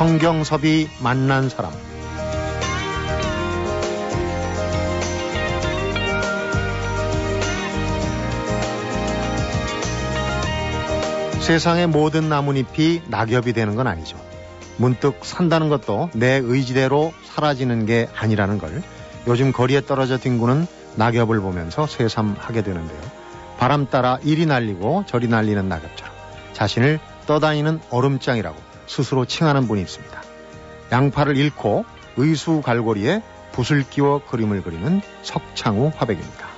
성경섭이 만난 사람 세상의 모든 나뭇잎이 낙엽이 되는 건 아니죠. 문득 산다는 것도 내 의지대로 사라지는 게 아니라는 걸 요즘 거리에 떨어져 뒹구는 낙엽을 보면서 새삼하게 되는데요. 바람 따라 이리 날리고 저리 날리는 낙엽처럼 자신을 떠다니는 얼음장이라고 스스로 칭하는 분이 있습니다. 양팔을 잃고 의수 갈고리에 붓을 끼워 그림을 그리는 석창우 화백입니다.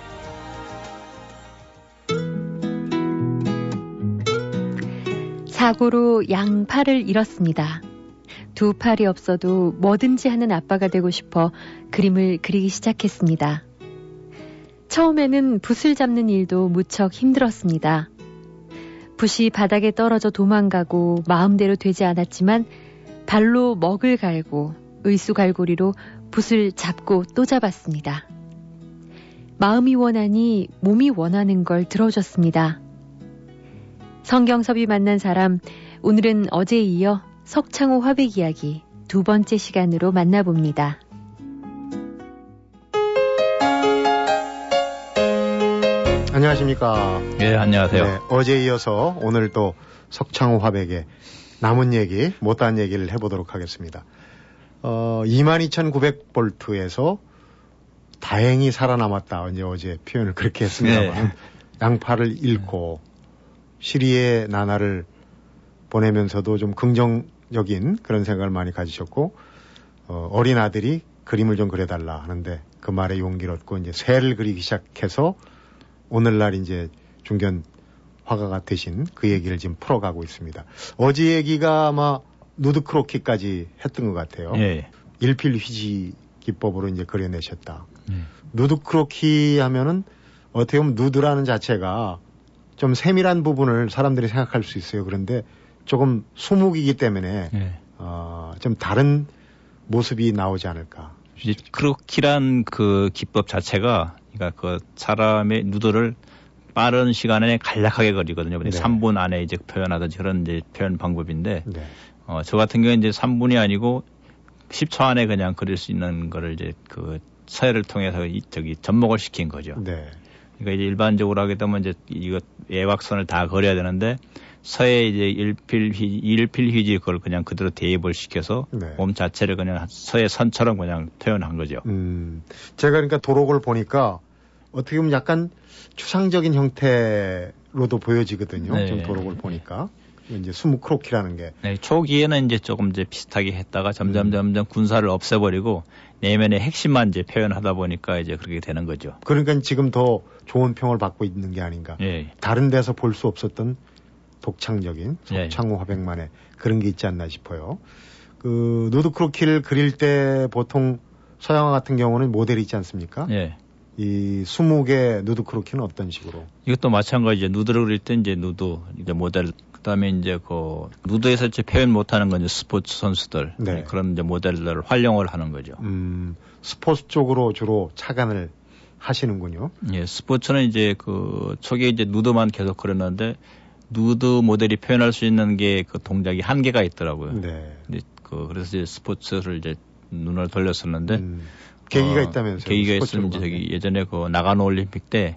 사고로 양팔을 잃었습니다. 두 팔이 없어도 뭐든지 하는 아빠가 되고 싶어 그림을 그리기 시작했습니다. 처음에는 붓을 잡는 일도 무척 힘들었습니다. 붓이 바닥에 떨어져 도망가고 마음대로 되지 않았지만 발로 먹을 갈고 의수갈고리로 붓을 잡고 또 잡았습니다. 마음이 원하니 몸이 원하는 걸 들어줬습니다. 성경섭이 만난 사람, 오늘은 어제에 이어 석창호 화백 이야기 두 번째 시간으로 만나봅니다. 안녕하십니까. 예, 안녕하세요. 네, 어제 이어서 오늘 또 석창호 화백의 남은 얘기, 못한 얘기를 해보도록 하겠습니다. 어, 22,900볼트에서 다행히 살아남았다. 이제 어제 표현을 그렇게 했습니다만 네. 양팔을 잃고 시리의 나날을 보내면서도 좀 긍정적인 그런 생각을 많이 가지셨고 어, 어린 아들이 그림을 좀 그려달라 하는데 그 말에 용기를 얻고 이제 새를 그리기 시작해서 오늘날 이제 중견 화가가 되신 그 얘기를 지금 풀어가고 있습니다. 어제 얘기가 아마 누드 크로키까지 했던 것 같아요. 예. 일필 휘지 기법으로 이제 그려내셨다. 예. 누드 크로키 하면은 어떻게 보면 누드라는 자체가 좀 세밀한 부분을 사람들이 생각할 수 있어요. 그런데 조금 수묵이기 때문에 네. 어, 좀 다른 모습이 나오지 않을까. 크로키란 그 기법 자체가 그러니까 그 사람의 누드를 빠른 시간에 간략하게 그리거든요. 네. 3분 안에 이제 표현하든지 그런 이제 표현 방법인데 네. 어, 저 같은 경우에 이제 3분이 아니고 10초 안에 그냥 그릴 수 있는 거를 이제 그 서열을 통해서 이, 저기 접목을 시킨 거죠. 네. 그러니까 이제 일반적으로 하게 되면 이제 이거 예각선을 다 그려야 되는데 서에 이제 일필휘 일필휘지 그걸 그냥 그대로 대입을 시켜서 네. 몸 자체를 그냥 서의 선처럼 그냥 표현한 거죠. 음, 제가 그러니까 도록을 보니까 어떻게 보면 약간 추상적인 형태로도 보여지거든요. 네. 좀 도록을 보니까. 이제 수무 크로키라는 게. 네, 초기에는 이제 조금 이제 비슷하게 했다가 점점 음. 점점 군사를 없애버리고 내면의 핵심만 이제 표현하다 보니까 이제 그렇게 되는 거죠. 그러니까 지금 더 좋은 평을 받고 있는 게 아닌가. 예. 다른 데서 볼 수 없었던 독창적인 석창호 예. 화백만의 그런 게 있지 않나 싶어요. 그 누드 크로키를 그릴 때 보통 서양화 같은 경우는 모델이 있지 않습니까? 예. 이 20개 누드 크로키는 어떤 식으로? 이것도 마찬가지죠. 누드를 그릴 때 이제 누드, 이제 모델, 그 다음에 이제 그 누드에서 이제 표현 못하는 건 이제 스포츠 선수들 네. 그런 이제 모델들을 활용을 하는 거죠. 음, 스포츠 쪽으로 주로 착안을 하시는군요. 예, 스포츠는 이제 그 초기에 이제 누드만 계속 그렸는데 누드 모델이 표현할 수 있는 게 그 동작이 한계가 있더라고요. 네. 그 그래서 이제 스포츠를 이제 눈을 돌렸었는데 음, 계기가 어, 있다면서요? 계기가 있으면 저기 예전에 그 나가노 올림픽 때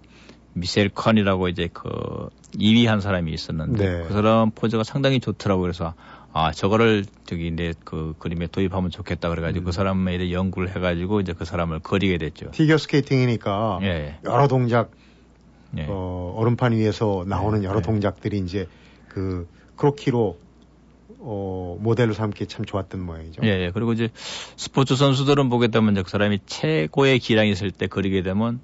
미셀 컨이라고 이제 그 2위 한 사람이 있었는데 네. 그 사람 포즈가 상당히 좋더라고요. 그래서 아 저거를 저기 내 그 그림에 도입하면 좋겠다 그래가지고 그 음. 그 사람에 대해 연구를 해가지고 이제 그 사람을 그리게 됐죠. 피겨 스케이팅이니까 예. 여러 동작 예. 어, 얼음판 위에서 나오는 예. 여러 예. 동작들이 이제 그 크로키로 어, 모델로 삼기 참 좋았던 모양이죠. 예, 예. 그리고 이제 스포츠 선수들은 보게 되면 그 사람이 최고의 기량이 있을 때 그리게 되면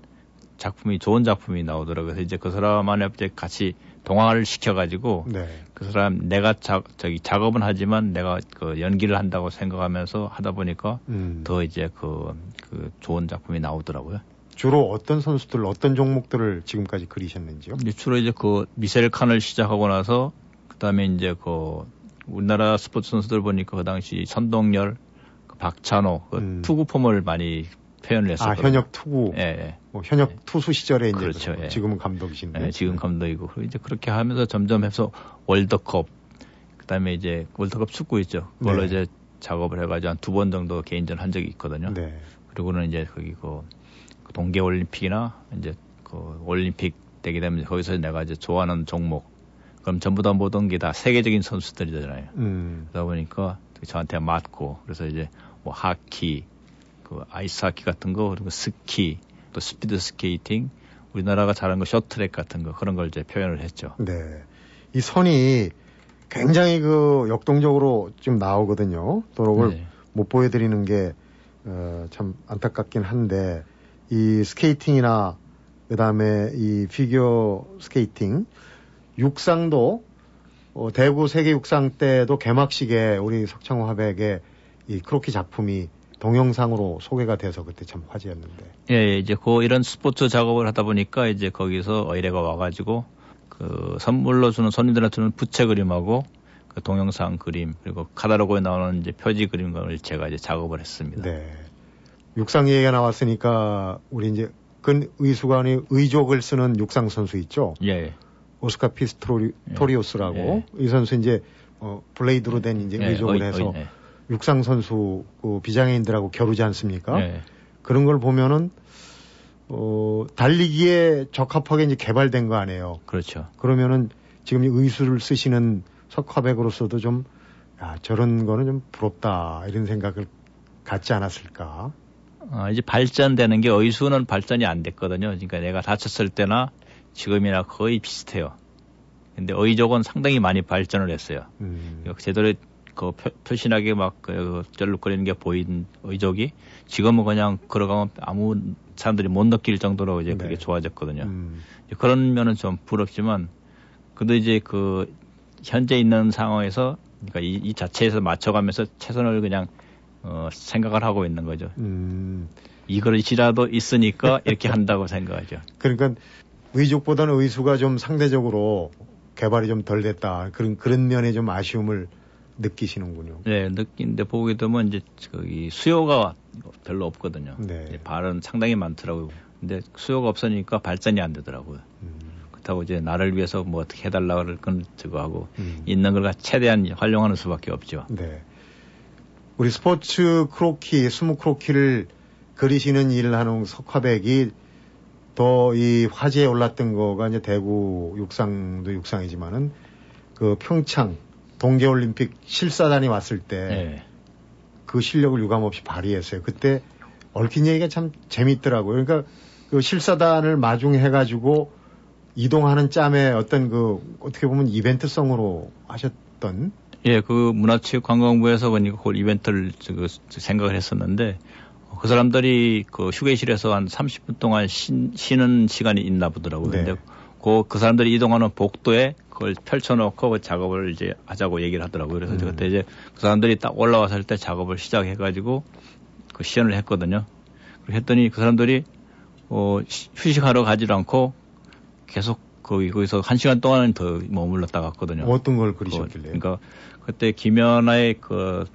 작품이 좋은 작품이 나오더라고요. 그래서 이제 그 사람만에 이제 같이 동화를 시켜가지고 네. 그 사람 내가 자, 저기 작업은 하지만 내가 그 연기를 한다고 생각하면서 하다 보니까 음. 더 이제 그, 그 좋은 작품이 나오더라고요. 주로 어떤 선수들, 어떤 종목들을 지금까지 그리셨는지요? 주로 이제 그 미셀 칸을 시작하고 나서 그다음에 이제 그 우리나라 스포츠 선수들 보니까 그 당시 선동열, 그 박찬호, 그 음. 투구 폼을 많이 표현을 아, 했었거든요. 아, 현역 투구. 예, 예. 뭐 현역 예. 투수 시절에 이제 그렇죠. 예. 지금은 감독이신데. 예, 지금 감독이고. 이제 그렇게 하면서 점점 해서 월드컵, 그다음에 이제 월드컵 축구 있죠. 그걸로 네. 이제 작업을 해 가지고 한 두 번 정도 개인전 한 적이 있거든요. 네. 그리고는 이제 거기 그, 그 동계 올림픽이나 이제 그 올림픽 되게 되면 거기서 내가 이제 좋아하는 종목 그럼 전부 다 모든 게 다 세계적인 선수들이잖아요. 음. 그러다 보니까 저한테 맞고 그래서 이제 뭐 하키, 그 아이스 하키 같은 거 그리고 스키, 또 스피드 스케이팅, 우리나라가 잘하는 거 쇼트트랙 같은 거 그런 걸 이제 표현을 했죠. 네. 이 선이 굉장히 그 역동적으로 좀 나오거든요. 도록을 네. 못 보여드리는 게, 어, 참 안타깝긴 한데, 이 스케이팅이나, 그 다음에 이 피겨 스케이팅, 육상도, 어, 대구 세계 육상 때도 개막식에 우리 석창우 화백의 이 크로키 작품이 동영상으로 소개가 돼서 그때 참 화제였는데. 예, 예 이제 그 이런 스포츠 작업을 하다 보니까 이제 거기서 의뢰가 와가지고 그 선물로 주는 손님들한테는 부채 그림하고 그 동영상 그림 그리고 카다로그에 나오는 이제 표지 그림을 제가 이제 작업을 했습니다. 네. 육상 얘기가 나왔으니까 우리 이제 근 의수관이 의족을 쓰는 육상 선수 있죠. 예. 오스카 피스토리우스라고 예. 이 선수 이제 어 blade로 된 이제 예. 의족을 해서 의, 육상 선수 그 비장애인들하고 겨루지 않습니까? 네. 그런 걸 보면은 어 달리기에 적합하게 이제 개발된 거 아니에요. 그렇죠. 그러면은 지금 의수를 쓰시는 석화백으로서도 좀 야, 저런 거는 좀 부럽다 이런 생각을 갖지 않았을까? 어, 이제 발전되는 게 의수는 발전이 안 됐거든요. 그러니까 내가 다쳤을 때나 지금이나 거의 비슷해요. 근데 의족은 상당히 많이 발전을 했어요. 음. 제대로 그 표, 신하게막그 쩔룩거리는 게 보인 의족이 지금은 그냥 걸어가면 아무 사람들이 못 느낄 정도로 이제 네. 그게 좋아졌거든요. 음. 그런 면은 좀 부럽지만 그래도 이제 그 현재 있는 상황에서 그러니까 이, 이 자체에서 맞춰가면서 최선을 그냥 어, 생각을 하고 있는 거죠. 음. 이것이라도 있으니까 이렇게 한다고 생각하죠. 그러니까 의족보다는 의수가 좀 상대적으로 개발이 좀 덜 됐다. 그런 그런 면에 좀 아쉬움을 느끼시는군요. 네, 느끼는데 보게 되면 이제 저기 수요가 별로 없거든요. 네. 발은 상당히 많더라고요. 근데 수요가 없으니까 발전이 안 되더라고요. 음. 그렇다고 이제 나를 위해서 뭐 어떻게 해달라고 건 저거 하고 음. 있는 걸 최대한 활용하는 수밖에 없죠. 네. 우리 스포츠 크로키, 스무 크로키를 그리시는 일을 하는 석화백이 더 이 화제에 올랐던 거가 이제 대구 육상도 육상이지만은 그 평창 동계올림픽 실사단이 왔을 때그 네. 그 실력을 유감없이 발휘했어요. 그때 얽힌 얘기가 참 재밌더라고요. 그러니까 그 실사단을 마중해가지고 이동하는 짬에 어떤 그 어떻게 보면 이벤트성으로 하셨던 예, 그 문화체육관광부에서 그러니까 그걸 이벤트를 그 생각을 했었는데 그 사람들이 그 휴게실에서 한 30분 동안 쉬, 는 시간이 있나 보더라고요. 네. 근데 그, 그 사람들이 이동하는 복도에 그걸 펼쳐놓고 그 작업을 이제 하자고 얘기를 하더라고요. 그래서 음. 그때 이제 그 사람들이 딱 올라왔을 때 작업을 시작해가지고 그 시연을 했거든요. 했더니 그 사람들이 어, 휴식하러 가지도 않고 계속 거기 거기서 한 시간 동안은 더 머물렀다 갔거든요. 어떤 걸 그리셨길래? 그, 그러니까 그때 김연아의 그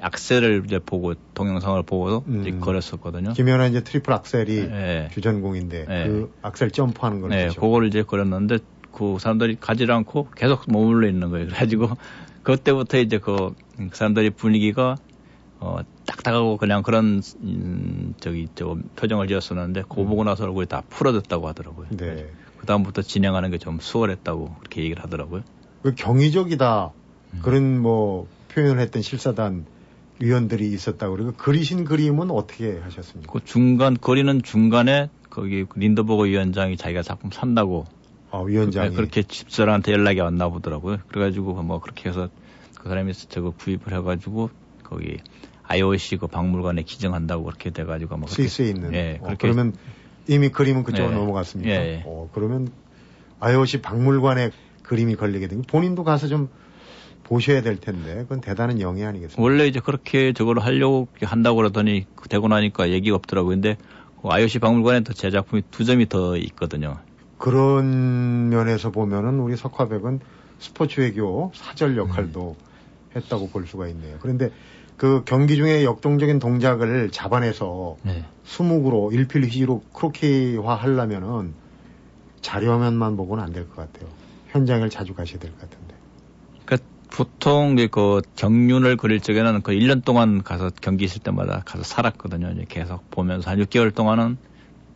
악셀을 이제 보고 동영상을 보고 음. 이제 걸었었거든요. 김연아 이제 트리플 악셀이 네. 주전공인데 네. 그 악셀 점프하는 걸. 네, 보죠. 그거를 이제 걸었는데 그 사람들이 가지 않고 계속 머물러 있는 거예요. 그래가지고 그때부터 이제 그, 그 사람들이 분위기가 어, 딱딱하고 그냥 그런 음, 저기 저 표정을 지었었는데 그거 보고 나서 얼굴이 다 풀어졌다고 하더라고요. 네. 그 다음부터 진행하는 게 좀 수월했다고 그렇게 얘기를 하더라고요. 그 경이적이다 음. 그런 뭐 표현을 했던 실사단 위원들이 있었다고 그리고 그리신 그림은 어떻게 하셨습니까? 그 중간 그리는 중간에 거기 린더버그 위원장이 자기가 작품 산다고 아, 위원장이. 그 렇게 집사람한테 연락이 왔나 보더라고요. 그래가지고 뭐 그렇게 해서 그 사람이 저거 구입을 해가지고 거기 IOC 그 박물관에 기증한다고 그렇게 돼가지고 뭐 스위스에 있는. 예, 어, 그렇게 그러면 이미 그림은 그쪽으로 예, 넘어갔습니까? 예, 예. 어, 그러면 IOC 박물관에 그림이 걸리게 되면 본인도 가서 좀 보셔야 될 텐데 그건 대단한 영예 아니겠습니까? 원래 이제 그렇게 저거를 하려고 한다고 그러더니 되고 나니까 얘기가 없더라고요. 근데 그 IOC 박물관에 더제 작품이 두 점이 더 있거든요. 그런 면에서 보면은 우리 석화백은 스포츠 외교 사절 역할도 음. 했다고 볼 수가 있네요. 그런데 그 경기 중에 역동적인 동작을 잡아내서 네. 수묵으로 일필휘지로 크로키화 하려면은 자료화면만 보고는 안 될 것 같아요. 현장을 자주 가셔야 될 것 같은데. 그러니까 보통 그 경륜을 그릴 적에는 그 1년 동안 가서 경기 있을 때마다 가서 살았거든요. 이제 계속 보면서 한 6개월 동안은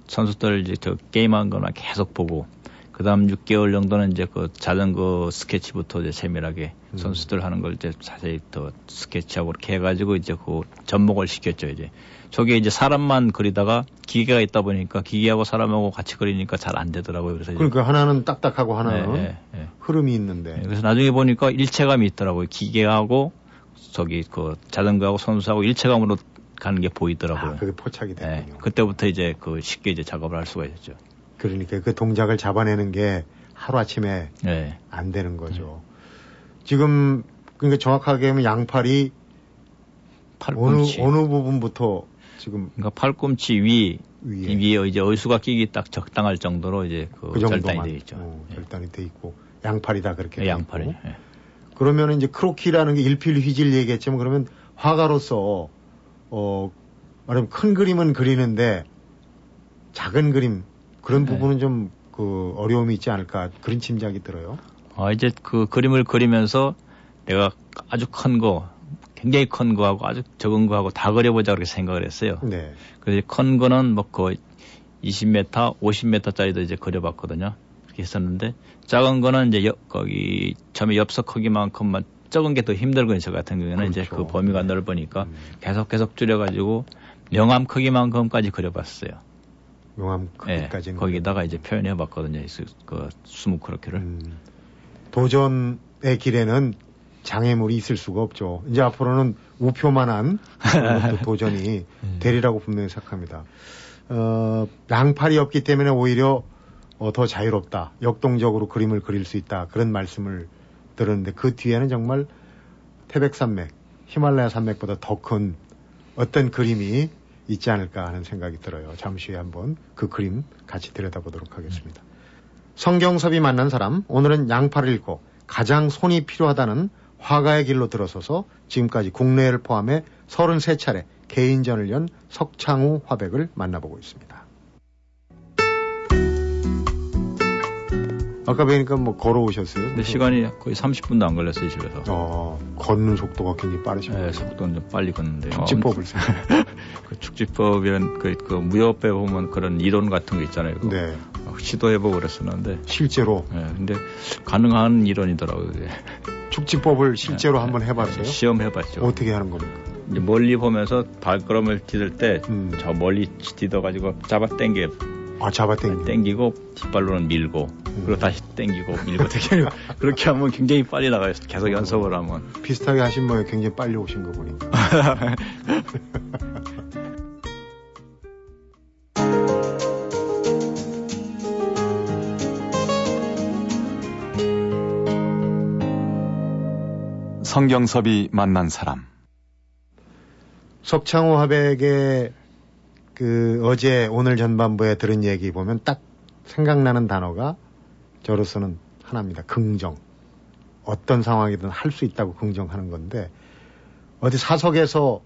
선수들 이제 저 게임한 것만 계속 보고 그 다음 6개월 정도는 이제 그 자전거 스케치부터 이제 세밀하게 음. 선수들 하는 걸 이제 자세히 더 스케치하고 이렇게 해가지고 이제 그 접목을 시켰죠, 이제. 저게 이제 사람만 그리다가 기계가 있다 보니까 기계하고 사람하고 같이 그리니까 잘 안 되더라고요. 그래서 그러니까 하나는 딱딱하고 하나는 네, 네, 네. 흐름이 있는데. 그래서 나중에 보니까 일체감이 있더라고요. 기계하고 저기 그 자전거하고 선수하고 일체감으로 가는 게 보이더라고요. 아, 그게 포착이 됐군요. 네, 그때부터 이제 그 쉽게 이제 작업을 할 수가 있었죠. 그러니까 그 동작을 잡아내는 게 하루아침에 네. 안 되는 거죠. 네. 지금 그러니까 정확하게 하면 양팔이 팔꿈치. 어느 어느 부분부터 지금 그러니까 팔꿈치 위 위에, 위에 이제 얼수가 끼기 딱 적당할 정도로 이제 그, 그 절단이 돼 있죠. 어, 예. 절단이 돼 있고 양팔이 다 그렇게 네, 양팔이. 예. 그러면 이제 크로키라는 게 일필 휘질 얘기했지만 그러면 화가로서 어 말하면 큰 그림은 그리는데 작은 그림 그런 네. 부분은 좀 그 어려움이 있지 않을까 그런 짐작이 들어요. 아 이제 그 그림을 그리면서 내가 아주 큰 거, 굉장히 큰 거하고 아주 적은 거하고 다 그려보자 그렇게 생각을 했어요. 네. 그래서 큰 거는 뭐 거의 20m, 50m짜리도 이제 그려봤거든요. 그렇게 했었는데 작은 거는 이제 여, 거기 처음에 엽서 크기만큼만 적은 게 더 힘들거든요. 저 같은 경우에는 그렇죠. 이제 그 범위가 네. 넓으니까 음. 계속 계속 줄여가지고 명암 크기만큼까지 그려봤어요. 명암 크기까지는 네, 거기다가 이제 표현해 봤거든요. 그 스무 크로키를. 음. 도전의 길에는 장애물이 있을 수가 없죠. 이제 앞으로는 우표만한 도전이 음. 되리라고 분명히 생각합니다. 어, 양팔이 없기 때문에 오히려 어, 더 자유롭다. 역동적으로 그림을 그릴 수 있다. 그런 말씀을 들었는데 그 뒤에는 정말 태백산맥, 히말라야 산맥보다 더 큰 어떤 그림이 있지 않을까 하는 생각이 들어요. 잠시 후에 한번 그 그림 같이 들여다보도록 하겠습니다. 성경섭이 만난 사람, 오늘은 양팔을 읽고 가장 손이 필요하다는 화가의 길로 들어서서 지금까지 국내를 포함해 33차례 개인전을 연 석창우 화백을 만나보고 있습니다. 아까 뵈니까 뭐 걸어오셨어요? 근데 시간이 거의 30분도 안 걸렸어요, 집에서. 어, 걷는 속도가 굉장히 빠르시네요. 네, 속도는 좀 빨리 걷는데요. 축지법을 쓰 그 축지법이란 그, 그 무협에 보면 그런 이론 같은 거 있잖아요. 그거. 네. 시도해보고 그랬었는데. 실제로? 네, 근데 가능한 이론이더라고요, 그게. 축지법을 실제로 네, 한번 해봤어요? 시험해봤죠. 어떻게 하는 겁니까? 멀리 보면서 발걸음을 디딜 때저 음. 멀리 디뎌가지고 잡아 당겨 아, 잡아 당기고. 당기고 뒷발로는 밀고 음. 그리고 다시 당기고 밀고 당기고 그렇게 하면 굉장히 빨리 나가요. 계속 연습을 하면. 비슷하게 하신 거예요. 굉장히 빨리 오신 거 보니까. 성경섭이 만난 사람. 석창호 화백의 그 어제 오늘 전반부에 들은 얘기 보면 딱 생각나는 단어가 저로서는 하나입니다. 긍정. 어떤 상황이든 할 수 있다고 긍정하는 건데 어디 사석에서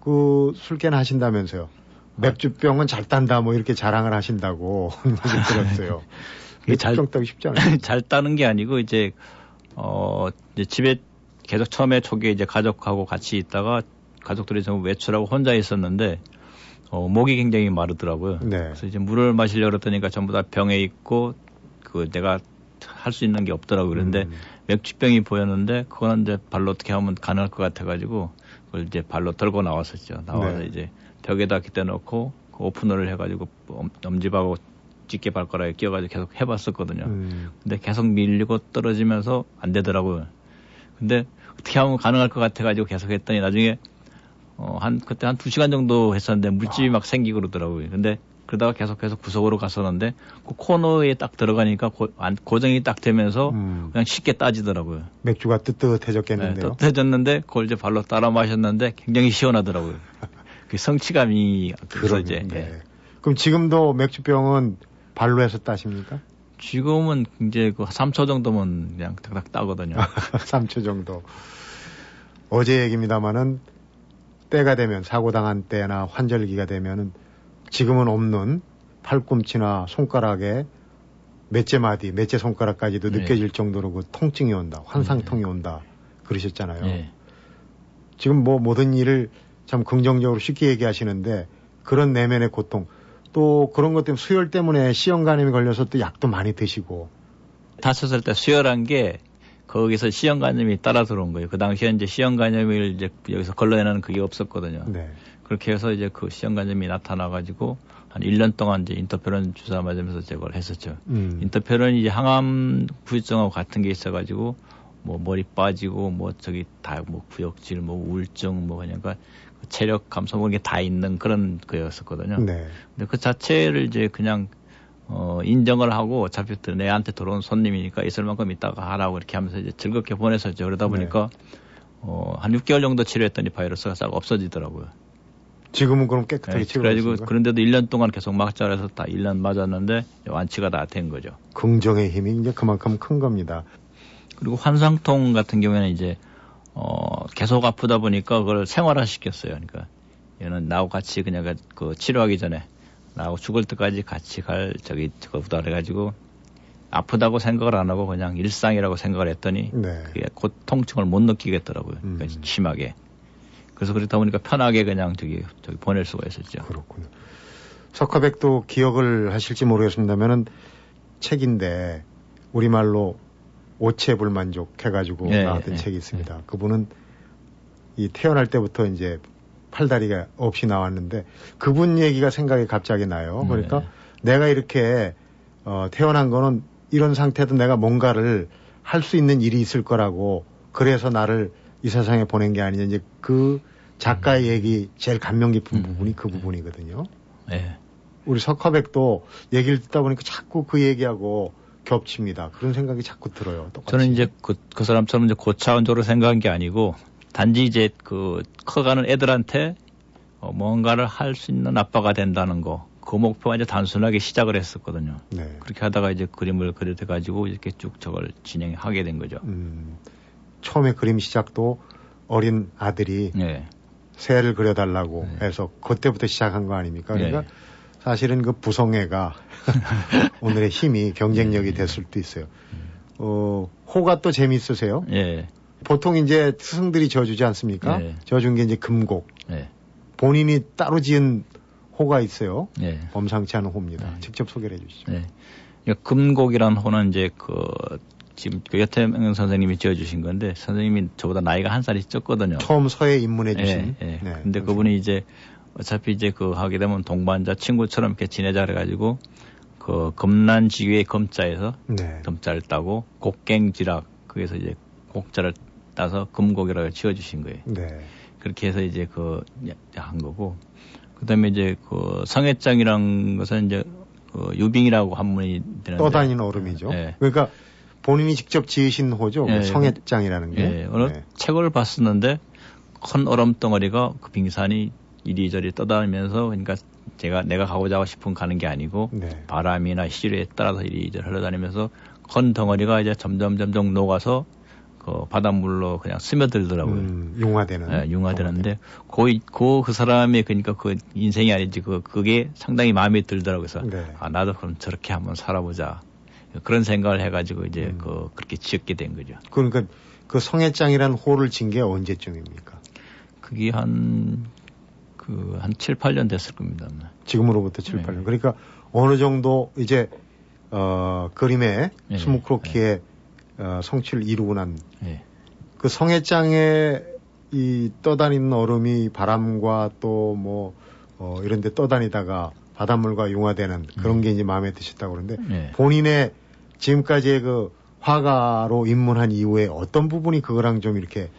그 술깨는 하신다면서요. 맥주병은 잘 딴다 뭐 이렇게 자랑을 하신다고 들었어요. 잘 따기 쉽지 않아요. 잘 따는 게 아니고 이제 어 이제 집에 계속 처음에 초기에 이제 가족하고 같이 있다가 가족들이 좀 외출하고 혼자 있었는데 어, 목이 굉장히 마르더라고요. 네. 그래서 이제 물을 마시려고 그랬더니까 전부 다 병에 있고 그 내가 할 수 있는 게 없더라고요. 그런데 음. 맥주병이 보였는데 그거는 이제 발로 어떻게 하면 가능할 것 같아가지고 그걸 이제 발로 들고 나왔었죠. 나와서 네. 이제 벽에다 기대 놓고 그 오프너를 해가지고 엄지하고 찌개 발가락에 끼워가지고 계속 해봤었거든요. 음. 근데 계속 밀리고 떨어지면서 안 되더라고요. 근데 어떻게 하면 가능할 것 같아가지고 계속 했더니 나중에 어, 한, 그때 한두 시간 정도 했었는데 물집이 막 생기고 그러더라고요. 근데 그러다가 계속해서 구석으로 갔었는데 그 코너에 딱 들어가니까 고, 안, 고정이 딱 되면서 음. 그냥 쉽게 따지더라고요. 맥주가 뜨뜻해졌겠는데요. 네, 뜨뜻해졌는데 그걸 이제 발로 따라 마셨는데 굉장히 시원하더라고요. 그 성취감이 그래서 이제. 네. 네. 그럼 지금도 맥주병은 발로 해서 따십니까? 지금은 이제 그 3초 정도면 그냥 딱딱 따거든요. 3초 정도. 어제 얘기입니다마는 때가 되면 사고 당한 때나 환절기가 되면은 지금은 없는 팔꿈치나 손가락에 몇째 마디, 몇째 손가락까지도 네. 느껴질 정도로 그 통증이 온다, 환상통이 네. 온다. 그러셨잖아요. 네. 지금 뭐 모든 일을 참 긍정적으로 쉽게 얘기하시는데 그런 내면의 고통 또 그런 것 때문에 수혈 때문에 시형 간염이 걸려서 또 약도 많이 드시고 다쳤을 때 수혈한 게 거기서 간염이 따라 들어온 거예요. 그 당시에 이제 간염을 이제 여기서 걸러내는 그게 없었거든요. 네. 그렇게 해서 이제 그 시형 간염이 나타나 가지고 한 1년 동안 이제 인터페론 주사 맞으면서 제거를 했었죠. 음. 인터페론이 이제 항암 부유증하고 같은 게 있어 가지고 뭐 머리 빠지고 뭐 저기 다 뭐 구역질 뭐 우울증 뭐 그러니까 체력 감소 뭐 이게 다 있는 그런 거였었거든요. 네. 근데 그 자체를 이제 그냥 어 인정을 하고 어차피 내한테 들어온 손님이니까 있을 만큼 있다가 하라고 이렇게 하면서 이제 즐겁게 보냈었죠. 그러다 보니까 네. 어 한 6개월 정도 치료했더니 바이러스가 싹 없어지더라고요. 지금은 그럼 깨끗하게 네, 치료가지고 그런데도 1년 동안 계속 막자라서 다 1년 맞았는데 완치가 다 된 거죠. 긍정의 힘이 이제 그만큼 큰 겁니다. 그리고 환상통 같은 경우에는 이제 어 계속 아프다 보니까 그걸 생활화 시켰어요. 그러니까 얘는 나하고 같이 그냥 그 치료하기 전에 나하고 죽을 때까지 같이 갈 저기 그거부터 해가지고 아프다고 생각을 안 하고 그냥 일상이라고 생각을 했더니 네. 그게 고통증을 못 느끼겠더라고요. 그러니까 음. 심하게. 그래서 그렇다 보니까 편하게 그냥 저기 저기 보낼 수가 있었죠. 그렇군요. 석화백도 기억을 하실지 모르겠습니다만은 책인데 우리말로 오체 불만족 해가지고 예, 나왔던 예, 책이 있습니다. 예. 그분은 이 태어날 때부터 이제 팔다리가 없이 나왔는데 그분 얘기가 생각이 갑자기 나요. 그러니까 네. 내가 이렇게 어, 태어난 거는 이런 상태도 내가 뭔가를 할 수 있는 일이 있을 거라고 그래서 나를 이 세상에 보낸 게 아니냐 이제 그 작가의 음. 얘기 제일 감명 깊은 음. 부분이 그 부분이거든요. 네. 우리 석화백도 얘기를 듣다 보니까 자꾸 그 얘기하고 겹칩니다. 그런 생각이 자꾸 들어요. 똑같이. 저는 이제 그, 그 사람처럼 이제 고차원적으로 생각한 게 아니고 단지 이제 그 커가는 애들한테 어, 뭔가를 할 수 있는 아빠가 된다는 거. 그 목표가 이제 단순하게 시작을 했었거든요. 네. 그렇게 하다가 이제 그림을 그려대 가지고 이렇게 쭉 저걸 진행하게 된 거죠. 음, 처음에 그림 시작도 어린 아들이 네. 새를 그려달라고 네. 해서 그때부터 시작한 거 아닙니까? 그러니까 네. 사실은 그 부성애가 오늘의 힘이 경쟁력이 될 수도 있어요. 어, 호가 또 재미있으세요? 예. 보통 이제 스승들이 지어주지 않습니까? 예. 지어준 게 이제 금곡. 예. 본인이 따로 지은 호가 있어요. 예. 범상치 않은 호입니다. 예. 직접 소개를 해주시죠. 예. 금곡이란 호는 이제 그 지금 그 여태명 선생님이 지어주신 건데 선생님이 저보다 나이가 한 살이 적거든요. 처음 서에 입문해 주신. 예, 예. 네, 근데 그분이 이제 어차피 이제 그 하게 되면 동반자 친구처럼 이렇게 지내자 그래가지고 그 검난지위의 검자에서 네. 검자를 따고 곡갱지락 거기서 이제 곡자를 따서 금곡이라고 지어주신 거예요. 네. 그렇게 해서 이제 그 한 거고 그다음에 이제 그 성애장이란 것은 이제 그 유빙이라고 한문이 되는데 떠다니는 얼음이죠. 네. 그러니까 본인이 직접 지으신 호죠. 네. 그 성애장이라는 게. 네. 어느 네. 책을 봤었는데 큰 얼음 덩어리가 그 빙산이 이리저리 떠다니면서 그러니까 제가 내가 가고자 싶은 가는 게 아니고 네. 바람이나 시류에 따라서 이리저리 흘러다니면서 큰 덩어리가 이제 점점 점점 녹아서 그 바닷물로 그냥 스며들더라고요. 음, 융화되는. 네, 융화되는데 그, 그, 그 사람의 그러니까 그 인생이 아니지 그, 그게 상당히 마음에 들더라고요. 그래서 네. 아, 나도 그럼 저렇게 한번 살아보자. 그런 생각을 해가지고 이제 음. 그, 그렇게 지었게 된 거죠. 그러니까 그 성애장이라는 호를 진 게 언제쯤입니까? 그게 한 그 한 7, 8년 됐을 겁니다. 지금으로부터 7, 네. 8년. 그러니까 어느 정도 이제 어 그림의 네. 스무크로키의 네. 어, 성취를 이루고 난그 네. 성애장에 이 떠다니는 얼음이 바람과 또뭐 어, 이런 데 떠다니다가 바닷물과 융화되는 그런 음. 게 이제 마음에 드셨다고 그러는데 네. 본인의 지금까지의 그 화가로 입문한 이후에 어떤 부분이 그거랑 좀 이렇게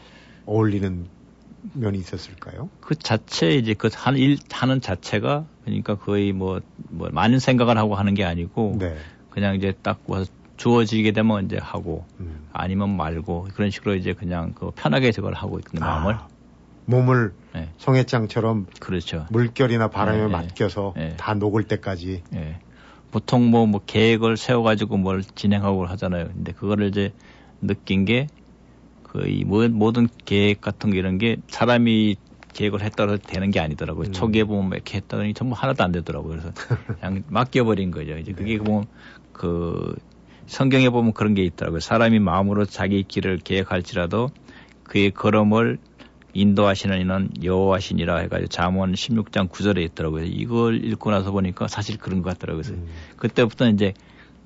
어울리는 면이 있었을까요? 그 자체 이제 그 한 일 하는 자체가 그러니까 거의 뭐, 뭐 많은 생각을 하고 하는 게 아니고 네. 그냥 이제 딱 와서 주어지게 되면 이제 하고 음. 아니면 말고 그런 식으로 이제 그냥 그 편하게 저걸 하고 있는 아, 마음을 몸을 네. 성애장처럼 그렇죠. 물결이나 바람에 네, 네. 맡겨서 네. 다 녹을 때까지 네. 보통 뭐, 뭐 계획을 세워가지고 뭘 진행하고 하잖아요. 근데 그거를 이제 느낀 게 거의 모든 계획 같은 거 이런 게 사람이 계획을 했다고 되는 게 아니더라고요. 음. 초기에 보면 이렇게 했다더니 전부 하나도 안 되더라고요. 그래서 그냥 맡겨버린 거죠. 이제 그게 네. 보면 그 성경에 보면 그런 게 있더라고요. 사람이 마음으로 자기 길을 계획할지라도 그의 걸음을 인도하시는 이는 여호와시니라 해가지고 잠언 16장 9절에 있더라고요. 이걸 읽고 나서 보니까 사실 그런 것 같더라고요. 음. 그때부터 이제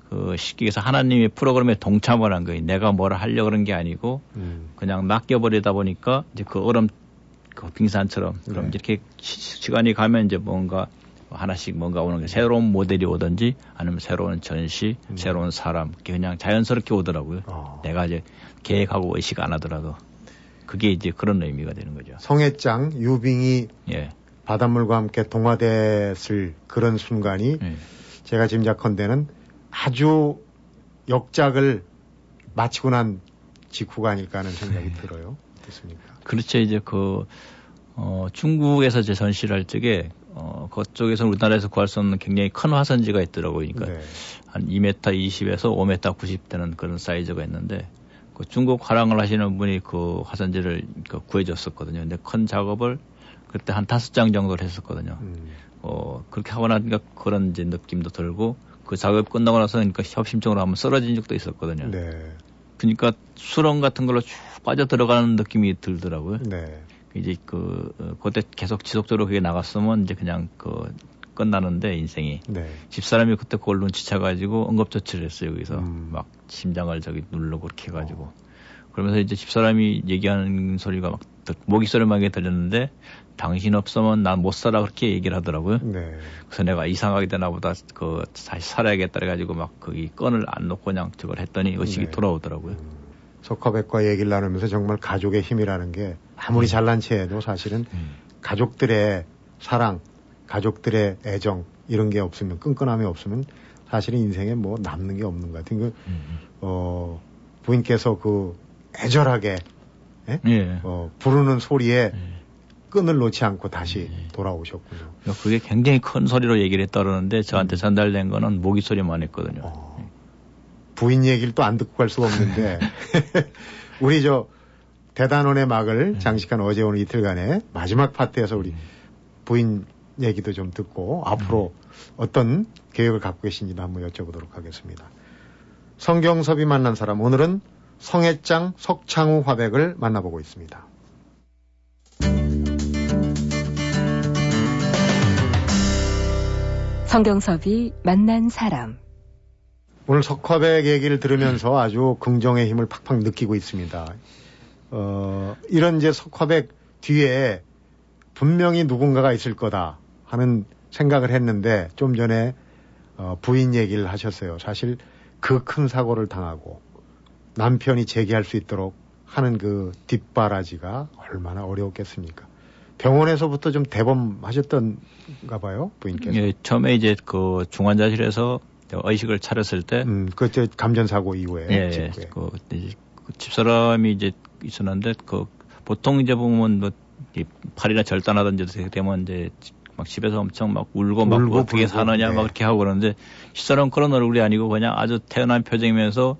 그 쉽게 서 하나님의 프로그램에 동참을 한 거예요. 내가 뭐라 하려고 그런 게 아니고 음. 그냥 맡겨버리다 보니까 이제 그 얼음 그 빙산처럼 그럼 네. 이렇게 시, 간이 가면 이제 뭔가 하나씩 뭔가 오는 게 새로운 모델이 오든지 아니면 새로운 전시, 음. 새로운 사람 그냥 자연스럽게 오더라고요. 어. 내가 이제 계획하고 의식 안 하더라도 그게 이제 그런 의미가 되는 거죠. 성애장 유빙이 예. 바닷물과 함께 동화됐을 그런 순간이 예. 제가 짐작컨대는 아주 역작을 마치고 난 직후가 아닐까 하는 생각이 네. 들어요. 어떻습니까? 그렇죠. 이제 그, 어, 중국에서 제 전시를 할 적에, 어, 그쪽에서 우리나라에서 구할 수 없는 굉장히 큰 화선지가 있더라고요. 그러니까 네. 한 2m 20에서 5m 90 되는 그런 사이즈가 있는데, 그 중국 화랑을 하시는 분이 그 화선지를 그 구해줬었거든요. 근데 큰 작업을 그때 한 다섯 장 정도를 했었거든요. 음. 어, 그렇게 하고 나니까 그런 이제 느낌도 들고, 그 작업 끝나고 나서 그러니까 협심증으로 한번 쓰러진 적도 있었거든요. 네. 그러니까 수렁 같은 걸로 쭉 빠져 들어가는 느낌이 들더라고요. 네. 이제 그 어, 그때 계속 지속적으로 그게 나갔으면 이제 그냥 그 끝나는데 인생이 네. 집사람이 그때 그걸 눈치채가지고 응급조치를 했어요 여기서 음. 막 심장을 저기 누르고 그렇게 해가지고 어. 그러면서 이제 집사람이 얘기하는 소리가 막 목이 소리만 들렸는데 당신 없으면 난 못 살아 그렇게 얘기를 하더라고요. 네. 그래서 내가 이상하게 되나 보다 그 다시 살아야겠다 그래가지고 막 거기 건을 안 놓고 그냥 저걸 했더니 의식이 네. 돌아오더라고요. 음. 석화백과 얘기를 나누면서 정말 가족의 힘이라는 게 아무리 음. 잘난 체해도 사실은 음. 가족들의 사랑, 가족들의 애정 이런 게 없으면 끈끈함이 없으면 사실은 인생에 뭐 남는 게 없는 것 같아요. 그, 음. 어, 부인께서 그 애절하게 예? 예. 어, 부르는 소리에 예. 끈을 놓지 않고 다시 예. 돌아오셨군요. 그게 굉장히 큰 소리로 얘기를 했다 그러는데 저한테 음. 전달된 거는 모기 소리만 했거든요. 어, 부인 얘기를 또 안 듣고 갈 수가 없는데 우리 저 대단원의 막을 음. 장식한 어제 오늘 이틀간의 마지막 파트에서 우리 음. 부인 얘기도 좀 듣고 앞으로 어떤 계획을 갖고 계신지도 한번 여쭤보도록 하겠습니다. 성경섭이 만난 사람 오늘은 성애장 석창우 화백을 만나보고 있습니다. 성경섭이 만난 사람. 오늘 석화백 얘기를 들으면서 아주 긍정의 힘을 팍팍 느끼고 있습니다. 어, 이런 이제 석화백 뒤에 분명히 누군가가 있을 거다 하는 생각을 했는데 좀 전에 어, 부인 얘기를 하셨어요. 사실 그 큰 사고를 당하고 남편이 재기할 수 있도록 하는 그 뒷바라지가 얼마나 어려웠겠습니까? 병원에서부터 좀 대범하셨던가 봐요, 부인께서. 예, 처음에 이제 그 중환자실에서 의식을 차렸을 때. 음, 그때 감전사고 이후에. 예, 예 그, 그 집사람이 이제 있었는데, 그, 보통 이제 보면 뭐, 이 팔이나 절단하든지 되면 이제 막 집에서 엄청 막 울고 막 울고 어떻게 사느냐 네. 막 그렇게 하고 그러는데 집사람 그런 얼굴이 아니고 그냥 아주 태어난 표정이면서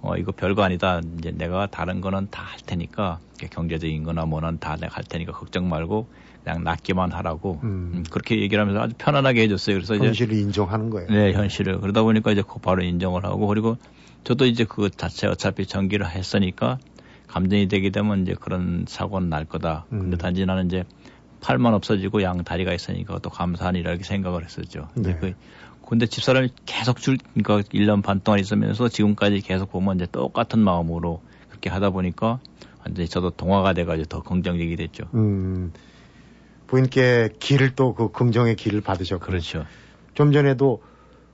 어, 이거 별거 아니다. 이제 내가 다른 거는 다 할 테니까, 경제적인 거나 뭐는 다 내가 할 테니까 걱정 말고, 그냥 낫기만 하라고, 음. 음, 그렇게 얘기를 하면서 아주 편안하게 해줬어요. 그래서 현실을 이제. 인정하는 거예요. 네, 현실을. 그러다 보니까 이제 바로 인정을 하고, 그리고 저도 이제 그 자체 어차피 전기를 했으니까, 감정이 되게 되면 이제 그런 사고는 날 거다. 음. 근데 단지 나는 이제 팔만 없어지고 양 다리가 있으니까 또 감사한 일이라고 생각을 했었죠. 네. 그 근데 집사람이 계속 줄, 그러니까 1년 반 동안 있으면서 지금까지 계속 보면 이제 똑같은 마음으로 그렇게 하다 보니까 완전히 저도 동화가 돼가지고 더 긍정적이 됐죠. 음, 부인께 길을 또 그 긍정의 길을 받으셨고. 그렇죠. 좀 전에도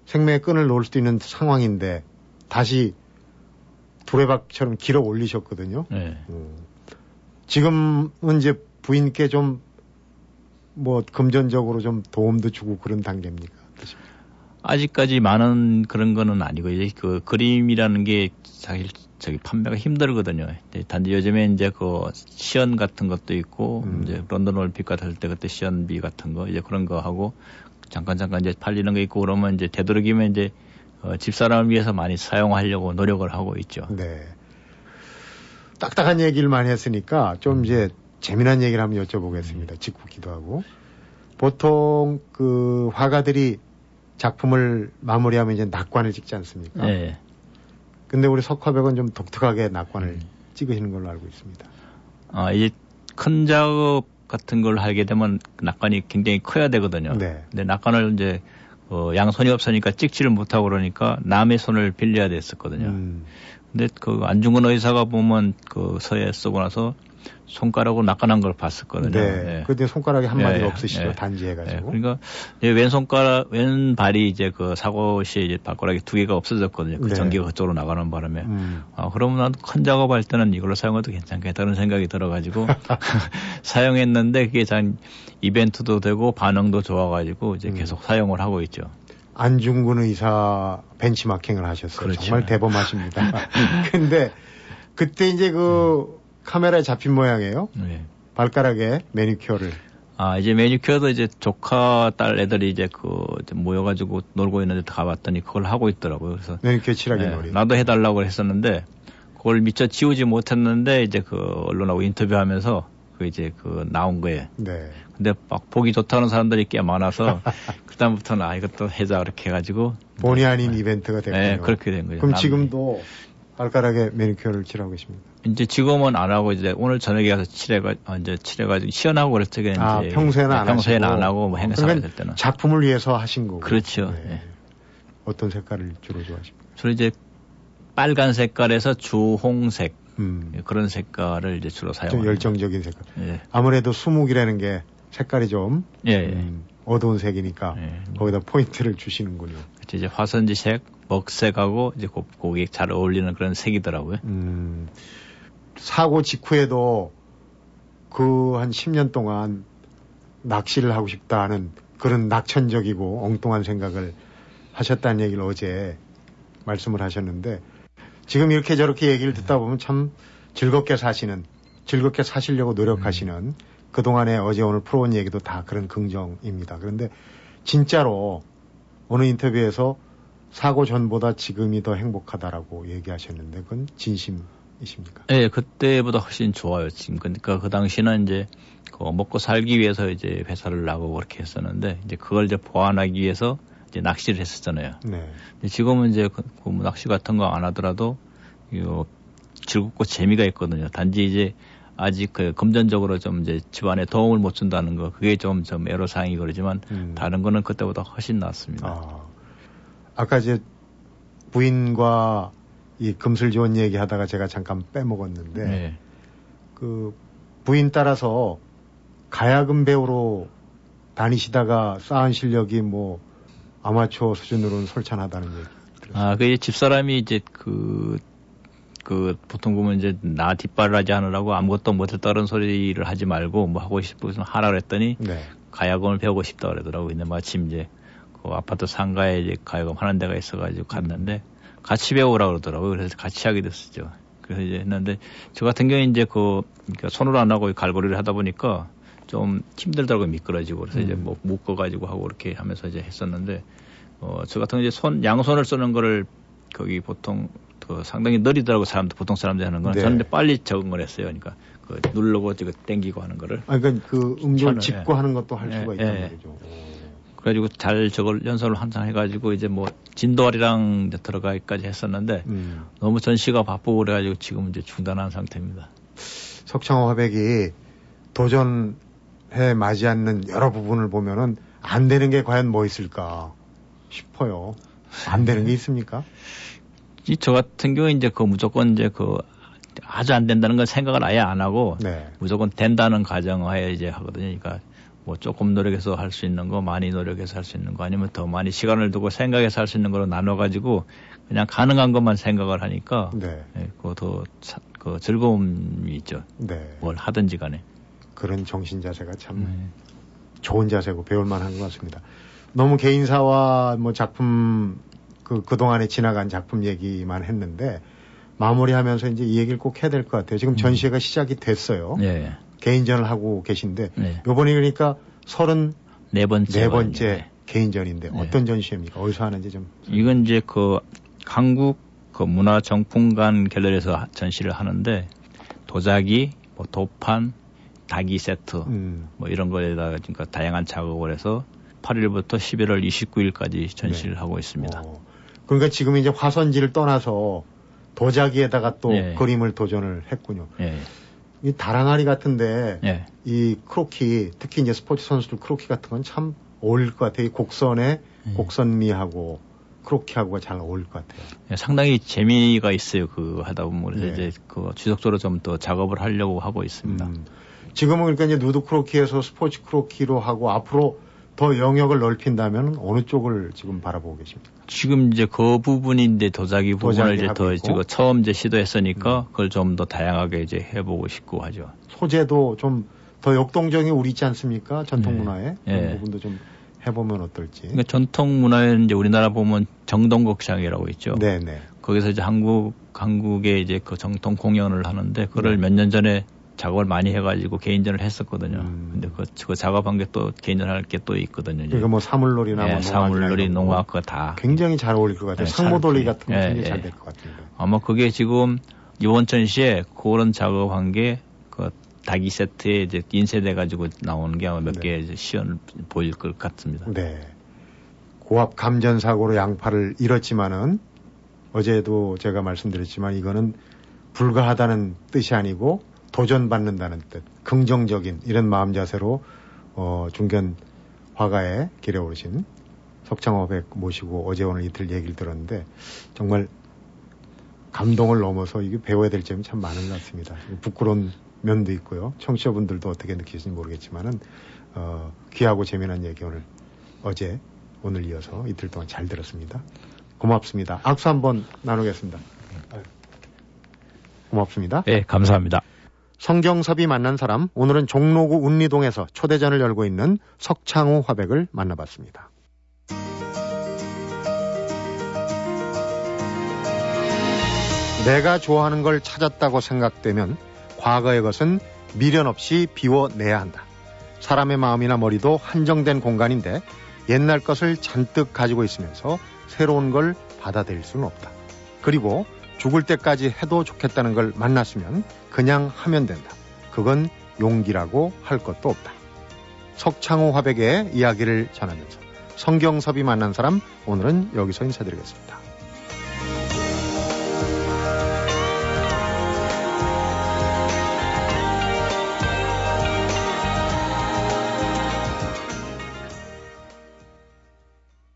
생명의 끈을 놓을 수도 있는 상황인데 다시 두레박처럼 길어 올리셨거든요. 네. 음. 지금은 이제 부인께 좀 뭐 금전적으로 좀 도움도 주고 그런 단계입니까? 어떠십니까? 아직까지 많은 그런 거는 아니고 이제 그 그림이라는 게 사실 저기 판매가 힘들거든요. 단지 요즘에 이제 그 시연 같은 것도 있고 음. 이제 런던 올림픽 같을 때 그때 시연비 같은 거 이제 그런 거 하고 잠깐 잠깐 이제 팔리는 거 있고 그러면 이제 되도록이면 이제 어, 집사람을 위해서 많이 사용하려고 노력을 하고 있죠. 네. 딱딱한 얘기를 많이 했으니까 좀 음. 이제 재미난 얘기를 한번 여쭤보겠습니다. 짓궂기도 하고 보통 그 화가들이 작품을 마무리하면 이제 낙관을 찍지 않습니까? 네. 근데 우리 석화백은 좀 독특하게 낙관을 음. 찍으시는 걸로 알고 있습니다. 아, 이제 큰 작업 같은 걸 하게 되면 낙관이 굉장히 커야 되거든요. 네. 근데 낙관을 이제 어, 양손이 없으니까 찍지를 못하고 그러니까 남의 손을 빌려야 됐었거든요. 음. 근데 그 안중근 의사가 보면 그 서예 쓰고 나서 손가락으로 낚아난 걸 봤었거든요. 네. 예. 근데 손가락이 한 마디가 예, 없으시죠. 예. 단지해가지고. 예. 그러니까 왼 손가락, 왼 발이 이제 그 사고 시에 이제 발가락이 두 개가 없어졌거든요. 그 네. 전기가 그쪽으로 나가는 바람에. 음. 아, 그러면 큰 작업할 때는 이걸로 사용해도 괜찮겠다는 생각이 들어가지고 사용했는데 그게 참 이벤트도 되고 반응도 좋아가지고 이제 음. 계속 사용을 하고 있죠. 안중근 의사 벤치마킹을 하셨어요. 그렇죠. 정말 대범하십니다. 근데 그때 이제 그 음. 카메라에 잡힌 모양이에요. 네. 발가락에 매니큐어를. 아, 이제 매니큐어도 이제 조카 딸 애들이 이제 그 모여가지고 놀고 있는데 가봤더니 그걸 하고 있더라고요. 그래서. 매니큐어 칠하기 네, 놀이. 나도 해달라고 했었는데 그걸 미처 지우지 못했는데 이제 그 언론하고 인터뷰하면서 그 이제 그 나온 거예요. 네. 근데 막 보기 좋다는 사람들이 꽤 많아서 그다음부터는 아 이것도 해자 그렇게 해가지고 본의 아닌 네. 이벤트가 됐군요. 네, 그렇게 된 거죠. 그럼 지금도 발가락에 매니큐어를 칠하고 계십니까? 이제 지금은 안 하고 이제 오늘 저녁에 가서 칠해가 어, 이제 칠해가지고 시연하고 그랬죠. 이제 아, 평소에는 안 평소에는 안 하고 뭐 행사 그러니까 할 때는 작품을 위해서 하신 거고. 그렇죠. 네. 네. 어떤 색깔을 주로 좋아하십니까? 주로 이제 빨간 색깔에서 주홍색 음. 그런 색깔을 이제 주로 사용합니다. 열정적인 색깔. 예. 아무래도 수묵이라는 게 색깔이 좀 예, 예. 음, 어두운 색이니까 예. 거기다 포인트를 주시는군요. 그렇죠. 이제 화선지색, 먹색하고 이제 고객 잘 어울리는 그런 색이더라고요. 음. 사고 직후에도 그 한 10년 동안 낚시를 하고 싶다는 그런 낙천적이고 엉뚱한 생각을 하셨다는 얘기를 어제 말씀을 하셨는데 지금 이렇게 저렇게 얘기를 듣다 보면 참 즐겁게 사시는 즐겁게 사시려고 노력하시는 음. 그동안에 어제 오늘 풀어온 얘기도 다 그런 긍정입니다. 그런데 진짜로 어느 인터뷰에서 사고 전보다 지금이 더 행복하다라고 얘기하셨는데 그건 진심이십니까? 네, 그때보다 훨씬 좋아요. 지금 그러니까 그 당시는 이제 그 먹고 살기 위해서 이제 회사를 나가고 그렇게 했었는데 이제 그걸 이제 보완하기 위해서 이제 낚시를 했었잖아요. 네. 지금은 이제 그, 그뭐 낚시 같은 거 안 하더라도 이거 즐겁고 재미가 있거든요. 단지 이제 아직 그 금전적으로 좀 이제 집안에 도움을 못 준다는 거 그게 좀좀 애로사항이 그러지만 음. 다른 거는 그때보다 훨씬 낫습니다. 아. 아까 이제 부인과 이 금슬 좋은 얘기 하다가 제가 잠깐 빼먹었는데 네. 그 부인 따라서 가야금 배우로 다니시다가 쌓은 실력이 뭐 아마추어 수준으로는 솔찬하다는 얘기 들었어요. 아, 그 집사람이 이제 그, 그, 보통 보면 이제 나 뒷발을 하지 않으라고 아무것도 못했다는 소리를 하지 말고 뭐 하고 싶으면 하라 그랬더니 네. 가야금을 배우고 싶다 그러더라고요. 근데 마침 이제 그 아파트 상가에 이제 가야금 하는 데가 있어가지고 갔는데 같이 배우라 그러더라고요. 그래서 같이 하게 됐었죠. 그래서 이제 했는데 저 같은 경우에 이제 그 그러니까 손으로 안 하고 갈고리를 하다 보니까 좀 힘들더라고요. 미끄러지고 그래서 음. 이제 뭐 묶어가지고 하고 이렇게 하면서 이제 했었는데 어 저 같은 경우 이제 손 양손을 쓰는 거를 거기 보통 그 상당히 느리더라고 사람들 보통 사람들이 하는 거는 네. 저는 빨리 적응을 했어요. 그러니까 그 누르고 지금 땡기고 하는 거를. 아 그러니까 그 음절 짚고 예. 하는 것도 할 수가 예. 있다는 예. 거죠. 그래가지고 잘 저걸 연설을 한창 해가지고 이제 뭐 진도아리랑 들어가기까지 했었는데 음. 너무 전시가 바쁘고 그래가지고 지금 이제 중단한 상태입니다. 석창호 화백이 도전해 맞지 않는 여러 부분을 보면은 안 되는 게 과연 뭐 있을까 싶어요. 안 되는 게 있습니까? 이저 같은 경우에 이제 그 무조건 이제 그 아주 안 된다는 건 생각을 아예 안 하고 네. 무조건 된다는 가정하에 이제 하거든요. 그러니까 뭐 조금 노력해서 할 수 있는 거, 많이 노력해서 할 수 있는 거, 아니면 더 많이 시간을 두고 생각해서 할 수 있는 거로 나눠가지고 그냥 가능한 것만 생각을 하니까 네. 네 그더 그 즐거움이 있죠. 네. 뭘 하든지 간에. 그런 정신 자세가 참 네. 좋은 자세고 배울 만한 것 같습니다. 너무 개인사와 뭐 작품 그 그동안에 지나간 작품 얘기만 했는데 마무리하면서 이제 이 얘기를 꼭 해야 될 것 같아요. 지금 음. 전시회가 시작이 됐어요. 네. 개인전을 하고 계신데 네. 요번에 그러니까 서른 네 번째 네 번째 네. 개인전인데 네. 어떤 전시회입니까? 어디서 하는지 좀 이건 이제 그 한국 그 문화정품관 갤러리에서 전시를 하는데 도자기, 뭐 도판, 닭이 세트 음. 뭐 이런 거에다가 그러니까 다양한 작업을 해서 8일부터 11월 29일까지 전시를 네. 하고 있습니다. 어. 그러니까 지금 이제 화선지를 떠나서 도자기에다가 또 네. 그림을 도전을 했군요. 네. 이 달항아리 같은데 예. 이 크로키 특히 이제 스포츠 선수들 크로키 같은 건 참 어울릴 것 같아요. 이 곡선에 예. 곡선미하고 크로키하고가 잘 어울릴 것 같아요. 예, 상당히 재미가 있어요. 그 하다 보면 그래서 예. 이제 그 지속적으로 좀 더 작업을 하려고 하고 있습니다. 음. 지금은 그러니까 이제 누드 크로키에서 스포츠 크로키로 하고 앞으로 더 영역을 넓힌다면 어느 쪽을 지금 바라보고 계십니까? 지금 이제 그 부분인데 도자기 부분을 이제 더 지금 처음 이제 시도했으니까 음. 그걸 좀 더 다양하게 이제 해보고 싶고 하죠. 소재도 좀 더 역동적인 우리 있지 않습니까? 전통 네. 문화에 네. 그런 부분도 좀 해보면 어떨지. 그러니까 전통 문화에 이제 우리나라 보면 정동극장이라고 있죠. 네네. 네. 거기서 이제 한국 한국에 이제 그 정통 공연을 하는데 그걸 네. 몇년 전에 작업을 많이 해가지고 개인전을 했었거든요. 음. 근데 그, 그 작업한 게 또 개인전 할 게 또 있거든요. 그러니까 뭐 사물놀이나 네, 뭐 사물놀이, 농악 그거 다 굉장히 잘 어울릴 것 같아요. 네, 상모돌리 같은 거 네, 굉장히 네. 잘될 것 같은데. 아마 그게 지금 이번 전시에 그런 작업한 게 그 닭이 세트에 이제 인쇄돼 가지고 나오는 게 아마 몇개 네. 시연을 보일 것 같습니다. 네. 고압 감전 사고로 양팔을 잃었지만은 어제도 제가 말씀드렸지만 이거는 불가하다는 뜻이 아니고 도전받는다는 뜻, 긍정적인 이런 마음 자세로 어, 중견 화가의 길에 오르신 석창호 백 모시고 어제 오늘 이틀 얘기를 들었는데 정말 감동을 넘어서 이게 배워야 될 점이 참 많은 것 같습니다. 부끄러운 면도 있고요. 청취자분들도 어떻게 느끼실지 모르겠지만은 어, 귀하고 재미난 얘기 오늘 어제 오늘 이어서 이틀 동안 잘 들었습니다. 고맙습니다. 악수 한번 나누겠습니다. 고맙습니다. 네, 감사합니다. 성경섭이 만난 사람, 오늘은 종로구 운리동에서 초대전을 열고 있는 석창호 화백을 만나봤습니다. 내가 좋아하는 걸 찾았다고 생각되면 과거의 것은 미련 없이 비워내야 한다. 사람의 마음이나 머리도 한정된 공간인데 옛날 것을 잔뜩 가지고 있으면서 새로운 걸 받아들일 수는 없다. 그리고 죽을 때까지 해도 좋겠다는 걸 만났으면 그냥 하면 된다. 그건 용기라고 할 것도 없다. 석창호 화백의 이야기를 전하면서 성경섭이 만난 사람 오늘은 여기서 인사드리겠습니다.